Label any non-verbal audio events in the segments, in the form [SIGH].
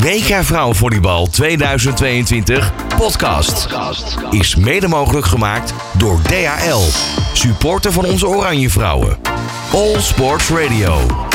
WK Vrouwenvolleybal 2022 podcast is mede mogelijk gemaakt door DHL, supporter van onze Oranje Vrouwen. All Sports Radio.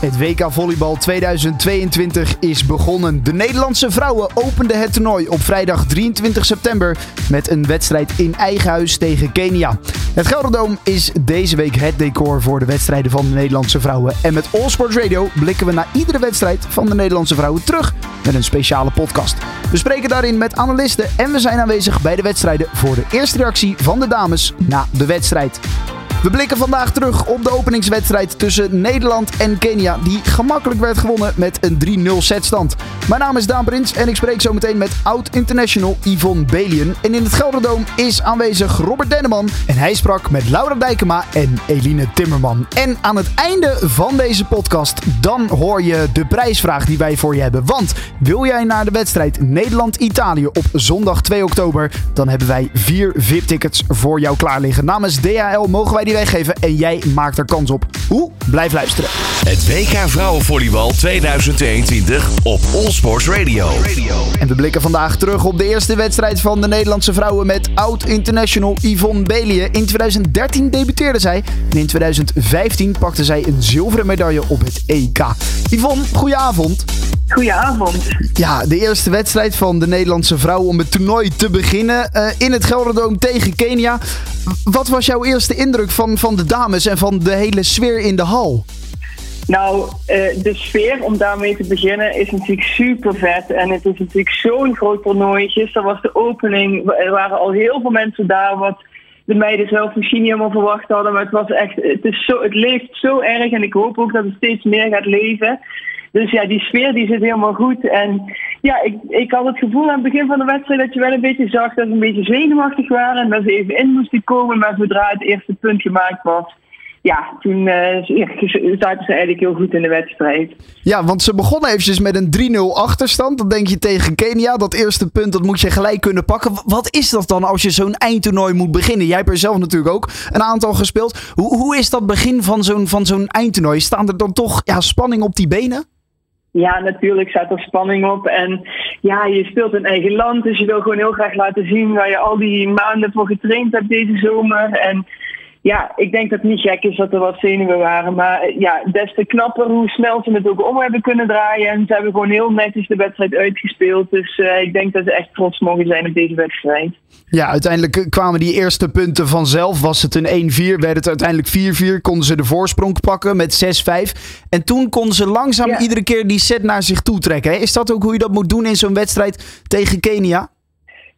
Het WK Volleybal 2022 is begonnen. De Nederlandse vrouwen openden het toernooi op vrijdag 23 september met een wedstrijd in eigen huis tegen Kenia. Het Gelderdoom is deze week het decor voor de wedstrijden van de Nederlandse vrouwen. En met All Sports Radio blikken we naar iedere wedstrijd van de Nederlandse vrouwen terug met een speciale podcast. We spreken daarin met analisten en we zijn aanwezig bij de wedstrijden voor de eerste reactie van de dames na de wedstrijd. We blikken vandaag terug op de openingswedstrijd tussen Nederland en Kenia, die gemakkelijk werd gewonnen met een 3-0 setstand. Mijn naam is Daan Prins en ik spreek zo meteen met oud-international Yvonne Belien. En in het Gelderdoom is aanwezig Robert Denneman en hij sprak met Laura Dijkema en Eline Timmerman. En aan het einde van deze podcast, dan hoor je de prijsvraag die wij voor je hebben. Want wil jij naar de wedstrijd Nederland-Italië op zondag 2 oktober, dan hebben wij vier VIP-tickets voor jou klaar liggen. Namens DHL mogen wij die weggeven en jij maakt er kans op. Hoe? Blijf luisteren. Het WK Vrouwenvolleybal 2022 op All Sports Radio. En we blikken vandaag terug op de eerste wedstrijd van de Nederlandse vrouwen met oud-international Yvonne Belien. In 2013 debuteerde zij en in 2015 pakte zij een zilveren medaille op het EK. Yvonne, goedenavond. Goedenavond. Ja, de eerste wedstrijd van de Nederlandse vrouwen om het toernooi te beginnen uh, in het Gelderdoom tegen Kenia. Wat was jouw eerste indruk van, van de dames en van de hele sfeer in de hal? Nou, uh, de sfeer, om daarmee te beginnen, is natuurlijk super vet. En het is natuurlijk zo'n groot toernooi. Gisteren was de opening, er waren al heel veel mensen daar, wat de meiden zelf misschien niet helemaal verwacht hadden. Maar het was echt, het, is zo, het leeft zo erg en ik hoop ook dat het steeds meer gaat leven. Dus ja, die sfeer die zit helemaal goed. En ja, ik, ik had het gevoel aan het begin van de wedstrijd dat je wel een beetje zag dat ze een beetje zenuwachtig waren. En dat ze even in moesten komen. Maar zodra het eerste punt gemaakt was, ja, toen uh, zaten ze eigenlijk heel goed in de wedstrijd. Ja, want ze begonnen eventjes met een 3-0 achterstand. Dan denk je tegen Kenia, dat eerste punt dat moet je gelijk kunnen pakken. Wat is dat dan als je zo'n eindtoernooi moet beginnen? Jij hebt er zelf natuurlijk ook een aantal gespeeld. Hoe, hoe is dat begin van zo'n van zo'n eindtoernooi? Staan er dan toch ja, spanning op die benen? Ja, natuurlijk staat er spanning op. En ja, je speelt in eigen land. Dus je wil gewoon heel graag laten zien waar je al die maanden voor getraind hebt deze zomer. En ja, ik denk dat het niet gek is dat er wat zenuwen waren. Maar ja, des te knapper hoe snel ze het ook om hebben kunnen draaien. En ze hebben gewoon heel netjes de wedstrijd uitgespeeld. Dus uh, ik denk dat ze echt trots mogen zijn op deze wedstrijd. Ja, uiteindelijk kwamen die eerste punten vanzelf. Was het een 1-4, werd het uiteindelijk 4-4. Konden ze de voorsprong pakken met 6-5. En toen konden ze langzaam ja. iedere keer die set naar zich toe trekken. Is dat ook hoe je dat moet doen in zo'n wedstrijd tegen Kenia?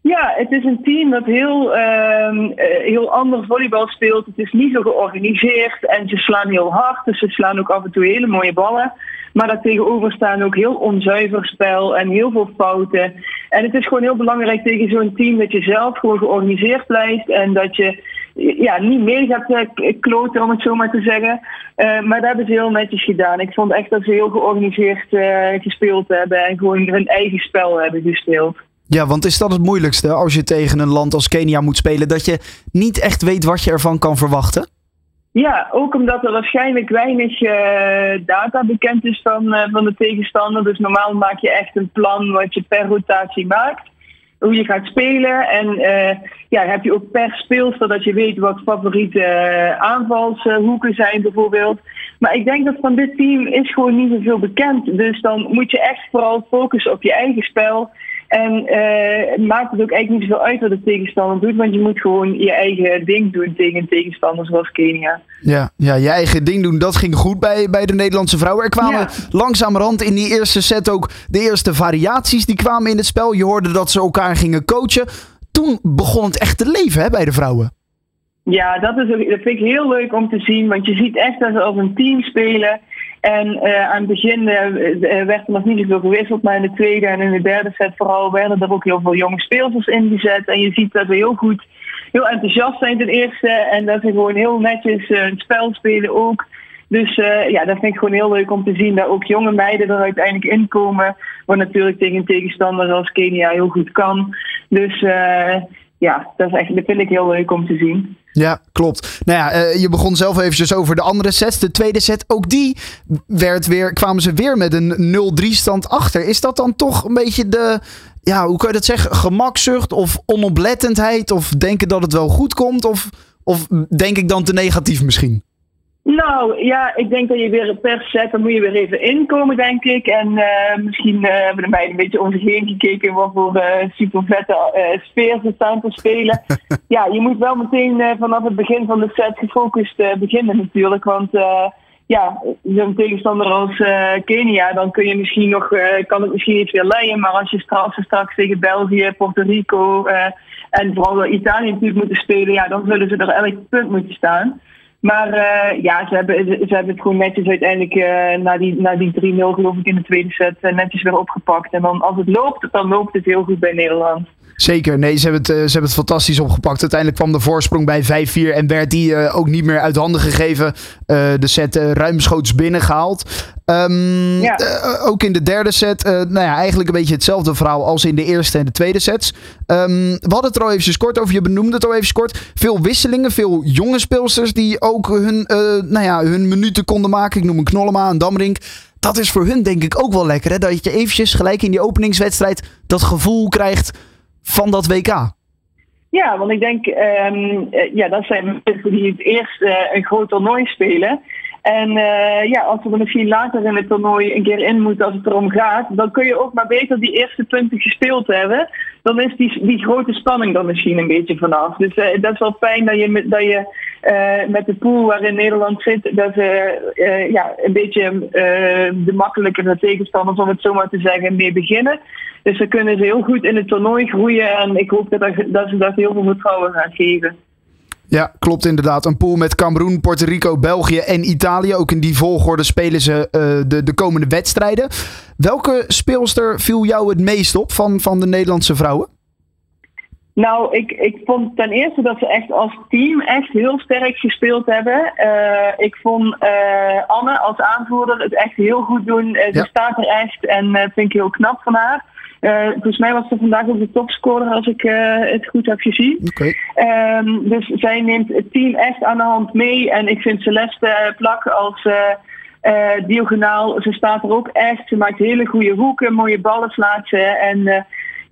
Ja, het is een team dat heel, uh, heel ander volleybal speelt. Het is niet zo georganiseerd en ze slaan heel hard. Dus ze slaan ook af en toe hele mooie ballen. Maar daartegenover staan ook heel onzuiver spel en heel veel fouten. En het is gewoon heel belangrijk tegen zo'n team dat je zelf gewoon georganiseerd blijft. En dat je ja, niet mee gaat kloten, om het zo maar te zeggen. Uh, maar dat hebben ze heel netjes gedaan. Ik vond echt dat ze heel georganiseerd gespeeld hebben en gewoon hun eigen spel hebben gespeeld. Ja, want is dat het moeilijkste als je tegen een land als Kenia moet spelen? Dat je niet echt weet wat je ervan kan verwachten? Ja, ook omdat er waarschijnlijk weinig uh, data bekend is van, uh, van de tegenstander. Dus normaal maak je echt een plan wat je per rotatie maakt. Hoe je gaat spelen. En uh, ja, heb je ook per speelster dat je weet wat favoriete aanvalshoeken zijn bijvoorbeeld. Maar ik denk dat van dit team is gewoon niet zoveel bekend. Dus dan moet je echt vooral focussen op je eigen spel. En uh, maakt het ook eigenlijk niet zoveel uit wat de tegenstander doet, want je moet gewoon je eigen ding doen tegen een tegenstander zoals Kenia. Ja, ja, je eigen ding doen, dat ging goed bij, bij de Nederlandse vrouwen. Er kwamen ja. langzamerhand in die eerste set ook de eerste variaties die kwamen in het spel. Je hoorde dat ze elkaar gingen coachen. Toen begon het echt te leven hè, bij de vrouwen. Ja, dat, is, dat vind ik heel leuk om te zien, want je ziet echt dat ze als een team spelen. En uh, aan het begin uh, werd er nog niet zoveel gewisseld, maar in de tweede en in de derde set vooral werden er ook heel veel jonge speelsters ingezet. En je ziet dat we heel goed, heel enthousiast zijn ten eerste en dat ze gewoon heel netjes een spel spelen ook. Dus uh, ja, dat vind ik gewoon heel leuk om te zien dat ook jonge meiden er uiteindelijk in komen. Wat natuurlijk tegen een tegenstander als Kenia heel goed kan. Dus uh, ja, dat, is echt, vind ik heel leuk om te zien. Ja, klopt. Nou ja, uh, je begon zelf eventjes over de andere sets. De tweede set, ook die werd weer, kwamen ze weer met een 0-3 stand achter. Is dat dan toch een beetje de, ja, hoe kan je dat zeggen? Gemakzucht of onoplettendheid? Of denken dat het wel goed komt? Of, of denk ik dan te negatief misschien? Nou ja, ik denk dat je weer per set, dan moet je weer even inkomen, denk ik. En uh, misschien uh, hebben de meiden een beetje om zich heen gekeken wat voor uh, super vette sfeer ze staan te spelen. [LAUGHS] ja, je moet wel meteen vanaf het begin van de set gefocust beginnen natuurlijk. Want ja, zo'n tegenstander als Kenia, dan kun je misschien nog, kan het misschien iets weer leiden. Maar als je straks, straks tegen België, Puerto Rico en vooral Italië natuurlijk moeten spelen, ja, dan zullen ze er elk punt moeten staan. Maar uh, ja, ze hebben, ze hebben het gewoon netjes uiteindelijk uh, na die, na die 3-0 geloof ik in de tweede set uh, netjes weer opgepakt. En dan als het loopt, dan loopt het heel goed bij Nederland. Zeker, nee, ze hebben, het, ze hebben het fantastisch opgepakt. Uiteindelijk kwam de voorsprong bij 5-4 en werd die ook niet meer uit handen gegeven. de set ruimschoots binnengehaald. Um, ja. ook in de derde set, nou ja, eigenlijk een beetje hetzelfde verhaal als in de eerste en de tweede sets. Um, we hadden het er al eventjes kort over, je benoemde het al even kort. Veel wisselingen, veel jonge speelsters die ook hun, uh, nou ja, hun minuten konden maken. Ik noem een Knollema, een Damrink. Dat is voor hun denk ik ook wel lekker. Hè? Dat je eventjes gelijk in die openingswedstrijd dat gevoel krijgt van dat WK. Ja, want ik denk, um, ja, dat zijn mensen die het eerst uh, een groot toernooi spelen. En uh, ja, als we er misschien later in het toernooi een keer in moeten als het erom gaat, dan kun je ook maar beter die eerste punten gespeeld hebben. Dan is die, die grote spanning er misschien een beetje vanaf. Dus uh, dat is wel fijn dat je, dat je uh, met de pool waarin Nederland zit, dat ze ja, een beetje de makkelijkere tegenstanders, om het zo maar te zeggen, mee beginnen. Dus dan kunnen ze heel goed in het toernooi groeien en ik hoop dat, dat ze dat heel veel vertrouwen gaan geven. Ja, klopt inderdaad. Een pool met Cameroen, Puerto Rico, België en Italië. Ook in die volgorde spelen ze uh, de, de komende wedstrijden. Welke speelster viel jou het meest op van, van de Nederlandse vrouwen? Nou, ik, ik vond ten eerste dat ze echt als team echt heel sterk gespeeld hebben. Uh, ik vond uh, Anne als aanvoerder het echt heel goed doen. Uh, ja. Ze staat er echt en vind ik heel knap van haar. Uh, volgens mij was ze vandaag ook de topscorer als ik uh, het goed heb gezien. Okay. Um, dus zij neemt het team echt aan de hand mee. En ik vind Celeste Plak als uh, diagonaal, ze staat er ook echt. Ze maakt hele goede hoeken, mooie ballen slaat ze. En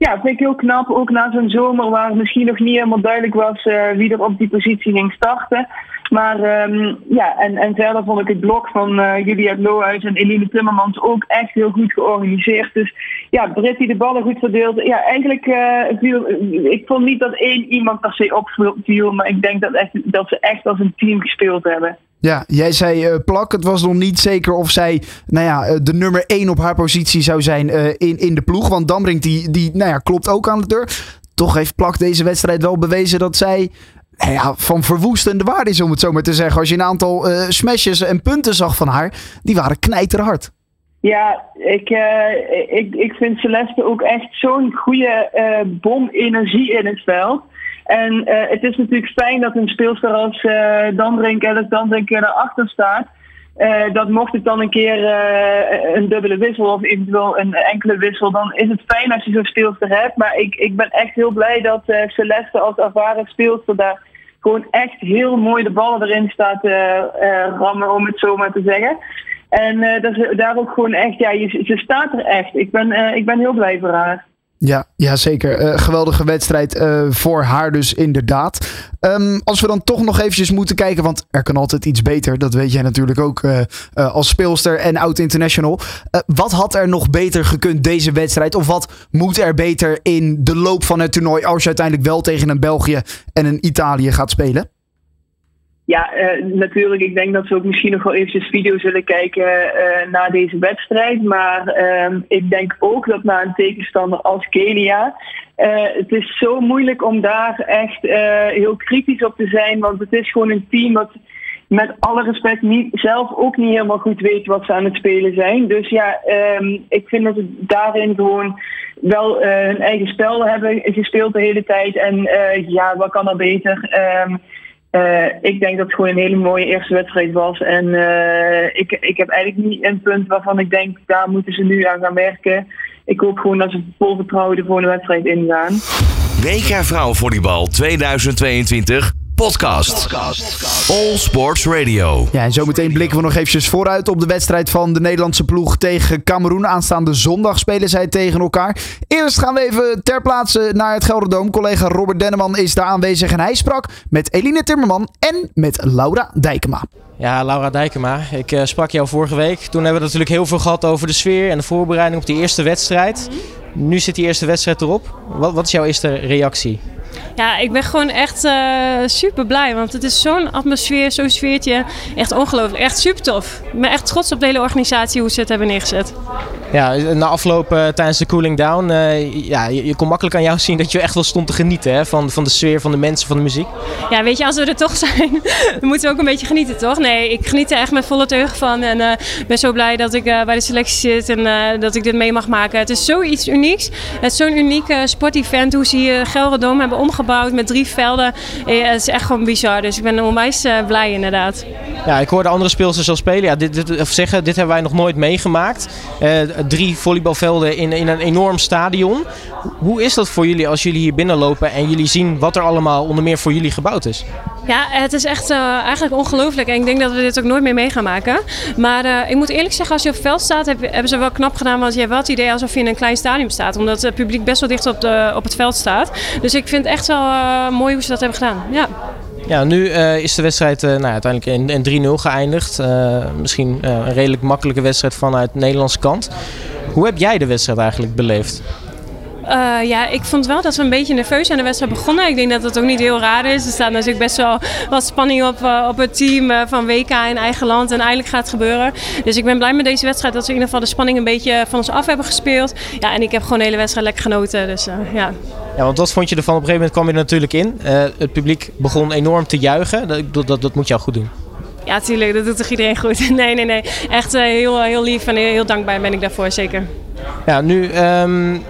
ja, vind ik heel knap. Ook na zo'n zomer waar misschien nog niet helemaal duidelijk was wie er op die positie ging starten. Maar um, ja, en, en verder vond ik het blok van uh, Julia Lohuis en Eline Timmermans ook echt heel goed georganiseerd. Dus ja, Britt die de ballen goed verdeelde. Ja, eigenlijk uh, viel, ik vond niet dat één iemand per se opviel, maar ik denk dat, echt, dat ze echt als een team gespeeld hebben. Ja, jij zei uh, plak. Het was nog niet zeker of zij nou ja, de nummer 1 op haar positie zou zijn uh, in, in de ploeg. Want Dambrink die, die nou ja, klopt ook aan de deur. Toch heeft Plak deze wedstrijd wel bewezen dat zij ja, van verwoestende waarde is, om het zo maar te zeggen. Als je een aantal uh, smashes en punten zag van haar, die waren knijterhard. Ja, ik, ik, ik vind Celeste ook echt zo'n goede bom energie in het veld. En uh, het is natuurlijk fijn dat een speelster als uh, Dandrink, Alice Dandrink erachter staat. Uh, dat mocht het dan een keer een dubbele wissel of eventueel een enkele wissel, dan is het fijn als je zo'n speelster hebt. Maar ik, ik ben echt heel blij dat Celeste als ervaren speelster daar gewoon echt heel mooi de ballen erin staat rammen, om het zo maar te zeggen. En dat ze daar ook gewoon echt, ja, ze staat er echt. Ik ben, ik ben heel blij voor haar. Ja, ja zeker. Uh, geweldige wedstrijd uh, voor haar dus inderdaad. Um, als we dan toch nog eventjes moeten kijken, want er kan altijd iets beter. Dat weet jij natuurlijk ook uh, als speelster en oud-international. wat had er nog beter gekund deze wedstrijd? Of wat moet er beter in de loop van het toernooi als je uiteindelijk wel tegen een België en een Italië gaat spelen? Ja, uh, natuurlijk. Ik denk dat we ook misschien nog wel eventjes video zullen kijken uh, na deze wedstrijd. Maar uh, ik denk ook dat na een tegenstander als Kenia. Uh, het is zo moeilijk om daar echt heel kritisch op te zijn. Want het is gewoon een team dat met alle respect niet, zelf ook niet helemaal goed weet wat ze aan het spelen zijn. Dus ja, um, ik vind dat ze daarin gewoon wel hun eigen spel hebben gespeeld de hele tijd. En ja, wat kan er beter? Um, uh, ik denk dat het gewoon een hele mooie eerste wedstrijd was. En uh, ik, ik heb eigenlijk niet een punt waarvan ik denk, daar moeten ze nu aan gaan werken. Ik hoop gewoon dat ze vol vertrouwen de volgende wedstrijd ingaan. WK Vrouwenvolleybal 2022 podcast. All Sports Radio. Ja, en zometeen blikken we nog eventjes vooruit op de wedstrijd van de Nederlandse ploeg tegen Cameroen. Aanstaande zondag spelen zij tegen elkaar. Eerst gaan we even ter plaatse naar het Gelderdoom. Collega Robert Denneman is daar aanwezig en hij sprak met Eline Timmerman en met Laura Dijkema. Ja, Laura Dijkema. Ik uh, sprak jou vorige week. Toen hebben we natuurlijk heel veel gehad over de sfeer en de voorbereiding op die eerste wedstrijd. Nu zit die eerste wedstrijd erop. Wat, wat is jouw eerste reactie? Ja, ik ben gewoon echt uh, super blij. Want het is zo'n atmosfeer, zo'n sfeertje. Echt ongelooflijk. Echt super tof. Ik ben echt trots op de hele organisatie hoe ze het hebben neergezet. Ja, na afloop uh, tijdens de cooling down, uh, ja, je, je, kon makkelijk aan jou zien dat je echt wel stond te genieten hè, van, van de sfeer, van de mensen, van de muziek. Ja, weet je, als we er toch zijn, [LAUGHS] dan moeten we ook een beetje genieten, toch? Nee, ik geniet er echt met volle teugen van en ben zo blij dat ik bij de selectie zit en dat ik dit mee mag maken. Het is zoiets unieks. Het is zo'n unieke sportevent, hoe ze hier Gelredome hebben omgebouwd met drie velden. het is echt gewoon bizar, dus ik ben onwijs blij inderdaad. Ja, ik hoorde andere speelsters al spelen. Ja, dit, dit, of zeggen, dit hebben wij nog nooit meegemaakt drie volleybalvelden in, in een enorm stadion. Hoe is dat voor jullie als jullie hier binnenlopen en jullie zien wat er allemaal onder meer voor jullie gebouwd is? Ja, het is echt uh, eigenlijk ongelooflijk. En ik denk dat we dit ook nooit meer mee gaan maken. Maar uh, ik moet eerlijk zeggen, als je op het veld staat, heb, hebben ze wel knap gedaan. Want je hebt wel het idee alsof je in een klein stadion staat. Omdat het publiek best wel dicht op, de, op het veld staat. Dus ik vind echt wel uh, mooi hoe ze dat hebben gedaan. Ja. Ja, nu uh, is de wedstrijd uh, nou, uiteindelijk in, in 3-0 geëindigd. Misschien een redelijk makkelijke wedstrijd vanuit de Nederlandse kant. Hoe heb jij de wedstrijd eigenlijk beleefd? Uh, ja, ik vond wel dat we een beetje nerveus aan de wedstrijd begonnen. Ik denk dat dat ook niet heel raar is. Er staat natuurlijk best wel wat spanning op, uh, op het team uh, van WK in eigen land. En eindelijk gaat het gebeuren. Dus ik ben blij met deze wedstrijd dat we in ieder geval de spanning een beetje van ons af hebben gespeeld. Ja, en ik heb gewoon de hele wedstrijd lekker genoten. Dus ja. Ja, want wat vond je ervan? Op een gegeven moment kwam je er natuurlijk in. het publiek begon enorm te juichen. Dat, dat, dat moet jou goed doen. Ja, tuurlijk. Dat doet toch iedereen goed? [LAUGHS] Nee, nee, nee. Echt heel, heel lief en heel, heel dankbaar ben ik daarvoor, zeker. Ja, nu... Um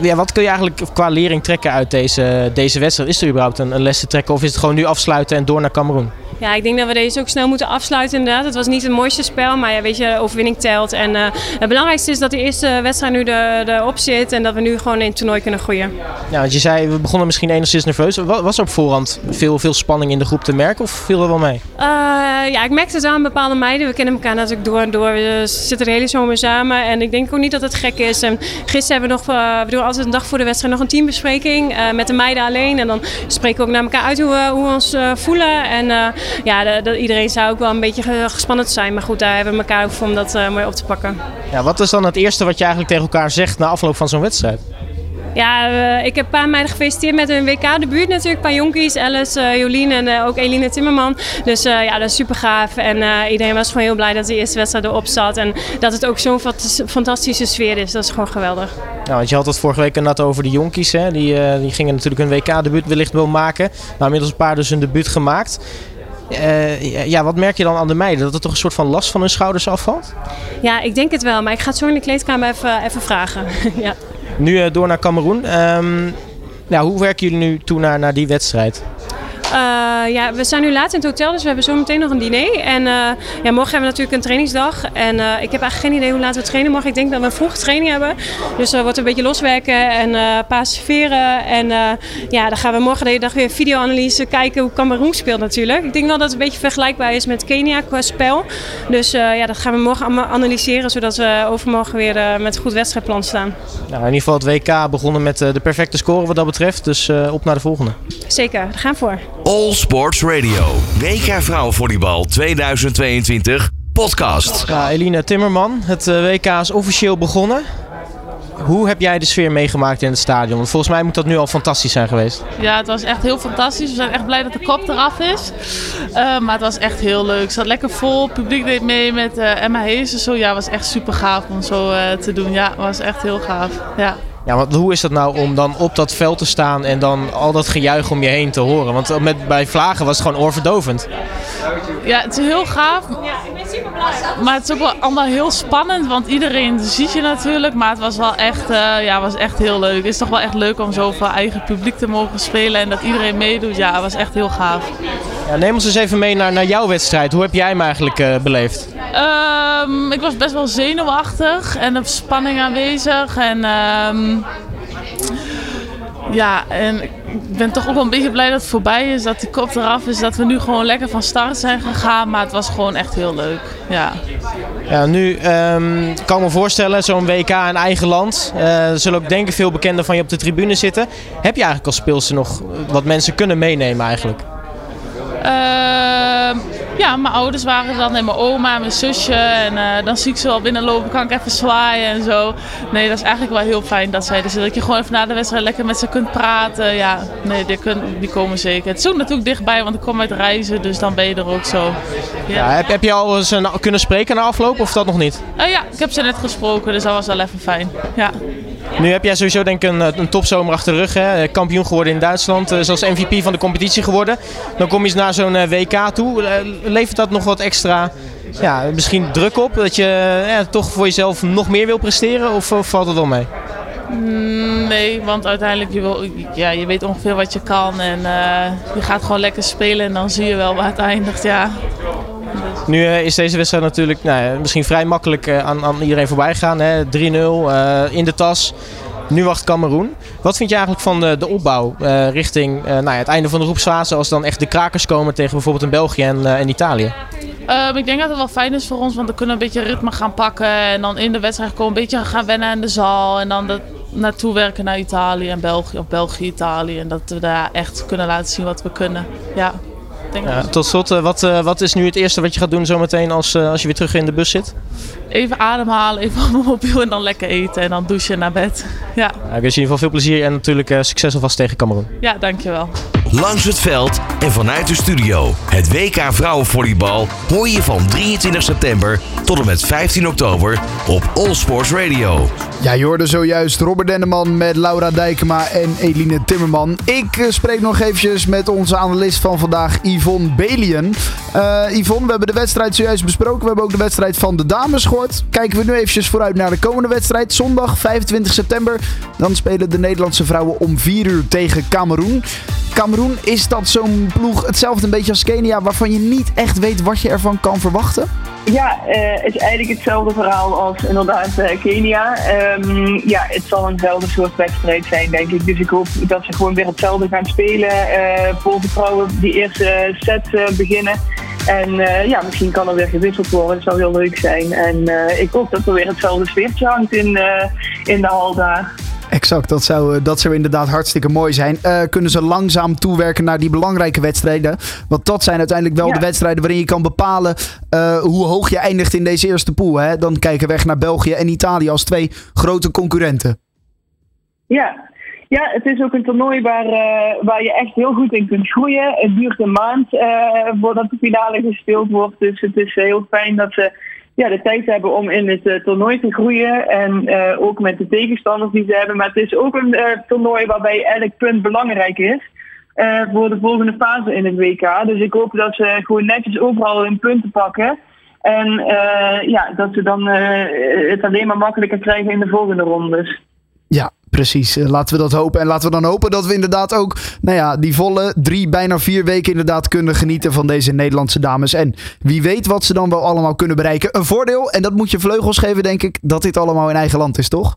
ja, wat kun je eigenlijk qua lering trekken uit deze, deze wedstrijd? Is er überhaupt een, een les te trekken of is het gewoon nu afsluiten en door naar Cameroen? Ja, ik denk dat we deze ook snel moeten afsluiten inderdaad. Het was niet het mooiste spel, maar ja, weet je, de overwinning telt. En uh, het belangrijkste is dat de eerste wedstrijd nu erop zit en dat we nu gewoon in het toernooi kunnen groeien. Ja, want je zei, we begonnen misschien enigszins nerveus. Was er op voorhand veel, veel spanning in de groep te merken of viel er wel mee? Uh, ja, ik merkte het aan bepaalde meiden. We kennen elkaar natuurlijk door en door. We zitten de hele zomer samen en ik denk ook niet dat het gek is. En gisteren hebben we nog, uh, we doen altijd een dag voor de wedstrijd nog een teambespreking met de meiden alleen. En dan spreken we ook naar elkaar uit hoe we, hoe we ons voelen. En ja, de, de, iedereen zou ook wel een beetje gespannen zijn. Maar goed, daar hebben we elkaar ook voor om dat uh, mooi op te pakken. Ja, wat is dan het eerste wat je eigenlijk tegen elkaar zegt na afloop van zo'n wedstrijd? Ja, uh, ik heb een paar meiden gefeliciteerd met hun WK-debuut natuurlijk. Een paar jonkies, Alice, uh, Jolien en uh, ook Eline Timmerman. Dus ja, dat is super gaaf. En iedereen was gewoon heel blij dat de eerste wedstrijd erop zat. En dat het ook zo'n fantastische sfeer is. Dat is gewoon geweldig. Ja, want je had het vorige week net over de jonkies. Hè? Die, die gingen natuurlijk hun WK-debuut wellicht wel maken. Maar inmiddels een paar dus hun debuut gemaakt. Uh, ja, wat merk je dan aan de meiden? Dat er toch een soort van last van hun schouders afvalt? Ja, ik denk het wel. Maar ik ga het zo in de kleedkamer even, even vragen. [LAUGHS] ja. Nu uh, door naar Cameroen. Um, nou, hoe werken jullie nu toe naar, naar die wedstrijd? Uh, ja, we zijn nu laat in het hotel, dus we hebben zo meteen nog een diner. En uh, ja, morgen hebben we natuurlijk een trainingsdag. En uh, ik heb eigenlijk geen idee hoe laat we trainen morgen. Ik denk dat we een vroeg training hebben. Dus er wordt een beetje loswerken en serveren. En ja, dan gaan we morgen de hele dag weer videoanalyse kijken hoe Cameroen speelt natuurlijk. Ik denk wel dat het een beetje vergelijkbaar is met Kenia qua spel. Dus ja, dat gaan we morgen allemaal analyseren, zodat we overmorgen weer met een goed wedstrijdplan staan. Nou, in ieder geval het WK begonnen met de perfecte score wat dat betreft. Dus op naar de volgende. Zeker, daar gaan we voor. All Sports Radio. WK Vrouwenvolleybal 2022 podcast. Ja, Eline Timmerman, het WK is officieel begonnen. Hoe heb jij de sfeer meegemaakt in het stadion? Want volgens mij moet dat nu al fantastisch zijn geweest. Ja, het was echt heel fantastisch. We zijn echt blij dat de kop eraf is. Uh, maar het was echt heel leuk. Het zat lekker vol. Het publiek deed mee met uh, Emma Hees. Zo ja, het was echt super gaaf om zo uh, te doen. Ja, het was echt heel gaaf. Ja. Ja, want hoe is dat nou om dan op dat veld te staan en dan al dat gejuich om je heen te horen? Want met, bij Vlagen was het gewoon oorverdovend. Ja, het is heel gaaf. Maar het is ook wel allemaal heel spannend, want iedereen ziet je natuurlijk. Maar het was wel echt, uh, ja, was echt heel leuk. Het is toch wel echt leuk om zo voor eigen publiek te mogen spelen en dat iedereen meedoet. Ja, het was echt heel gaaf. Ja, neem ons eens even mee naar, naar jouw wedstrijd. Hoe heb jij hem eigenlijk uh, beleefd? Um, ik was best wel zenuwachtig en op spanning aanwezig. En um, Ja, en ik ben toch ook wel een beetje blij dat het voorbij is, dat die kop eraf is, dat we nu gewoon lekker van start zijn gegaan. Maar het was gewoon echt heel leuk. Ja, Ja, nu ehm, kan ik me voorstellen, zo'n WK in eigen land. eh, er zullen ook denk ik veel bekenden van je op de tribune zitten. Heb je eigenlijk als speelster nog wat mensen kunnen meenemen eigenlijk? Ehm, ja, mijn ouders waren dan en mijn oma en mijn zusje. En eh, dan zie ik ze wel binnenlopen, kan ik even zwaaien en zo. Nee, dat is eigenlijk wel heel fijn dat zij er zitten. Dat je gewoon even na de wedstrijd lekker met ze kunt praten. Ja, nee, die, kun, die komen zeker. Het is ook natuurlijk dichtbij, want ik kom uit reizen, dus dan ben je er ook zo. Ja, heb, heb je al eens een- kunnen spreken na afloop of dat nog niet? Eh, ja ik heb ze net gesproken, dus dat was wel even fijn. Ja. Nu heb jij sowieso denk ik een, eh, een topzomer achter de rug. Hè? Eh, Kampioen geworden in Duitsland, eh, zelfs MVP van de competitie geworden. Dan kom je naar zo'n WK toe. Levert dat nog wat extra ja, misschien druk op? Dat je ja, toch voor jezelf nog meer wil presteren of, valt het wel mee? Mm, Nee, want uiteindelijk je, wil, ja, je weet ongeveer wat je kan en je gaat gewoon lekker spelen en dan zie je wel waar het eindigt. Ja. Nu eh, is deze wedstrijd natuurlijk nou, misschien vrij makkelijk eh, aan, aan iedereen voorbij gegaan. hè. 3-0 eh, in de tas. Nu wacht Cameroen. Wat vind je eigenlijk van de, de opbouw richting nou het einde van de groepsfase als dan echt de krakers komen tegen bijvoorbeeld een België en, en Italië? Ehm, ik denk dat het wel fijn is voor ons, want dan kunnen we een beetje ritme gaan pakken. En dan in de wedstrijd gewoon een beetje gaan wennen aan de zaal. En dan dat naartoe werken naar Italië en België, of België, Italië. En dat we daar echt kunnen laten zien wat we kunnen. Ja, ik Ja, tot slot, eh, wat, eh, wat is nu het eerste wat je gaat doen zometeen als, eh, als je weer terug in de bus zit? Even ademhalen, even [LAUGHS] op mijn mobiel en dan lekker eten. En dan douchen en naar bed. [LAUGHS] Ja, Ja, ik wens je in ieder geval veel plezier en natuurlijk eh, succes alvast tegen Cameroen. ja dankjewel. Langs het veld en vanuit de studio. Het WK Vrouwenvolleybal hoor je van 23 september tot en met 15 oktober op All Sports Radio. Ja, je hoorde zojuist Robert Denneman met Laura Dijkema en Eline Timmerman. Ik eh, spreek nog eventjes met onze analist van vandaag, Yvonne Belien. Eh Yvonne, we hebben de wedstrijd zojuist besproken. We hebben ook de wedstrijd van de dames gehoord. Kijken we nu eventjes vooruit naar de komende wedstrijd. Zondag 25 september. Dan spelen de Nederlandse vrouwen om 4 uur tegen Cameroen. Cameroen, is dat zo'n ploeg hetzelfde een beetje als Kenia... waarvan je niet echt weet wat je ervan kan verwachten? Ja, eh, het is eigenlijk hetzelfde verhaal als inderdaad eh, Kenia. Ehm, ja, het zal eenzelfde soort wedstrijd zijn, denk ik. Dus ik hoop dat ze gewoon weer hetzelfde gaan spelen. eh, voor de vrouwen die eerste set eh, beginnen. En eh, ja, misschien kan er weer gewisseld worden. Dat zou heel leuk zijn. En eh, ik hoop dat er weer hetzelfde sfeertje hangt in, eh, in de hal daar. Exact, dat zou, eh, dat zou inderdaad hartstikke mooi zijn. Eh, kunnen ze langzaam toewerken naar die belangrijke wedstrijden? Want dat zijn uiteindelijk wel Ja. de wedstrijden waarin je kan bepalen eh, hoe hoog je eindigt in deze eerste pool. Hè? Dan kijken we weg naar België en Italië als twee grote concurrenten. Ja. ja, het is ook een toernooi waar, waar je echt heel goed in kunt groeien. Het duurt een maand voordat de finale gespeeld wordt. Dus het is heel fijn dat ze ja, de tijd hebben om in het eh, toernooi te groeien. En eh, ook met de tegenstanders die ze hebben. Maar het is ook een eh, toernooi waarbij elk punt belangrijk is. voor de volgende fase in het WK. Dus ik hoop dat ze gewoon netjes overal hun punten pakken. En ja, dat ze dan het alleen maar makkelijker krijgen in de volgende rondes. Ja, precies. Eh, laten we dat hopen. En laten we dan hopen dat we inderdaad ook, nou ja, die volle drie, bijna vier weken inderdaad kunnen genieten van deze Nederlandse dames. En wie weet wat ze dan wel allemaal kunnen bereiken. Een voordeel, en dat moet je vleugels geven, denk ik, dat dit allemaal in eigen land is, toch?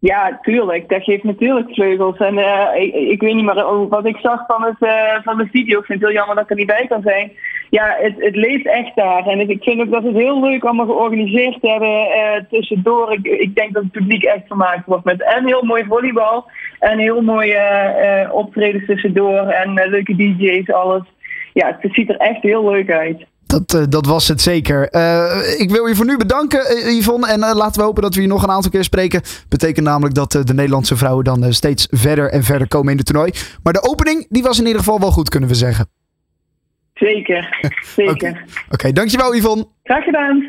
Ja, tuurlijk. Dat geeft natuurlijk vleugels. En eh, ik, weet niet meer oh, wat ik zag van, het, eh, van de video. Ik vind het heel jammer dat ik er niet bij kan zijn. Ja, het, het leeft echt daar. En ik vind ook dat het heel leuk allemaal georganiseerd hebben eh, tussendoor. Ik, ik denk dat het publiek echt vermaakt wordt met en heel mooi volleybal. En heel mooie optredens tussendoor. En leuke DJ's, alles. Ja, het ziet er echt heel leuk uit. Dat, eh, dat was het zeker. Eh, ik wil je voor nu bedanken, eh, Yvonne. En laten we hopen dat we je nog een aantal keer spreken. Betekent namelijk dat de Nederlandse vrouwen dan steeds verder en verder komen in het toernooi. Maar de opening, die was in ieder geval wel goed, kunnen we zeggen. Zeker, [LAUGHS] zeker. Oké, dankjewel Yvonne. Graag gedaan.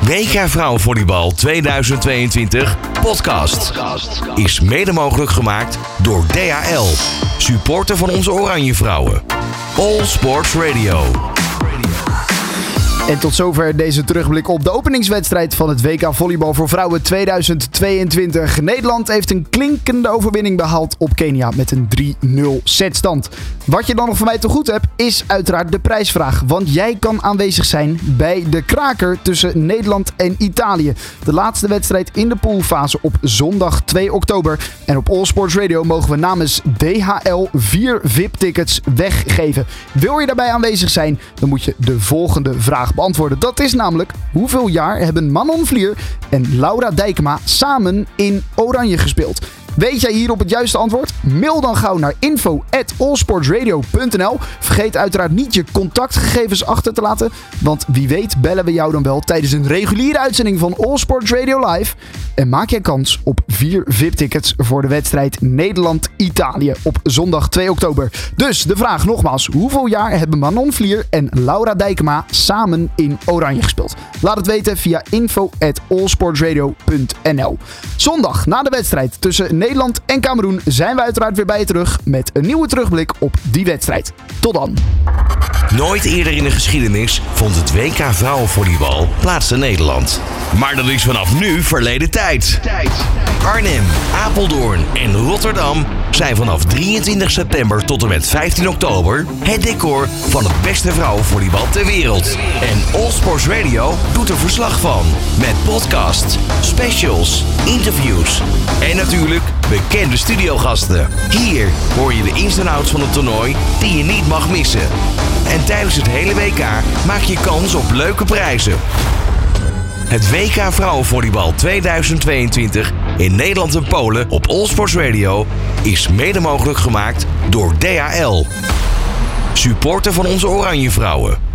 WK Vrouwenvolleybal 2022 podcast is mede mogelijk gemaakt door DHL, supporter van onze Oranje Vrouwen. All Sports Radio. En tot zover deze terugblik op de openingswedstrijd van het WK Volleybal voor Vrouwen 2022. Nederland heeft een klinkende overwinning behaald op Kenia met een 3-0 setstand. Wat je dan nog van mij te goed hebt, is uiteraard de prijsvraag. Want jij kan aanwezig zijn bij de kraker tussen Nederland en Italië. De laatste wedstrijd in de poolfase op zondag 2 oktober. En op All Sports Radio mogen we namens DHL vier VIP-tickets weggeven. Wil je daarbij aanwezig zijn, dan moet je de volgende vraag beantwoorden. Dat is namelijk, hoeveel jaar hebben Manon Vlier en Laura Dijkema samen in Oranje gespeeld? Weet jij hierop het juiste antwoord? Mail dan gauw naar info@allsportsradio.nl. Vergeet uiteraard niet je contactgegevens achter te laten, want wie weet bellen we jou dan wel tijdens een reguliere uitzending van All Sports Radio Live. En maak jij kans op vier VIP-tickets voor de wedstrijd Nederland-Italië op zondag 2 oktober. Dus de vraag nogmaals, hoeveel jaar hebben Manon Vlier en Laura Dijkema samen in Oranje gespeeld? Laat het weten via info@allsportsradio.nl. Zondag na de wedstrijd tussen Nederland en Cameroen zijn we uiteraard weer bij je terug met een nieuwe terugblik op die wedstrijd. Tot dan. Nooit eerder in de geschiedenis vond het WK vrouwenvolleybal plaats in Nederland. Maar dat is vanaf nu verleden tijd. Arnhem, Apeldoorn en Rotterdam zijn vanaf 23 september tot en met 15 oktober het decor van het beste vrouwenvolleybal ter wereld. En All Sports Radio doet er verslag van. Met podcasts, specials, interviews en natuurlijk bekende studiogasten. Hier hoor je de ins en outs van het toernooi die je niet mag missen. En tijdens het hele WK maak je kans op leuke prijzen. Het WK Vrouwenvolleybal 2022 in Nederland en Polen op All Sports Radio is mede mogelijk gemaakt door DHL. Supporter van onze Oranje Vrouwen.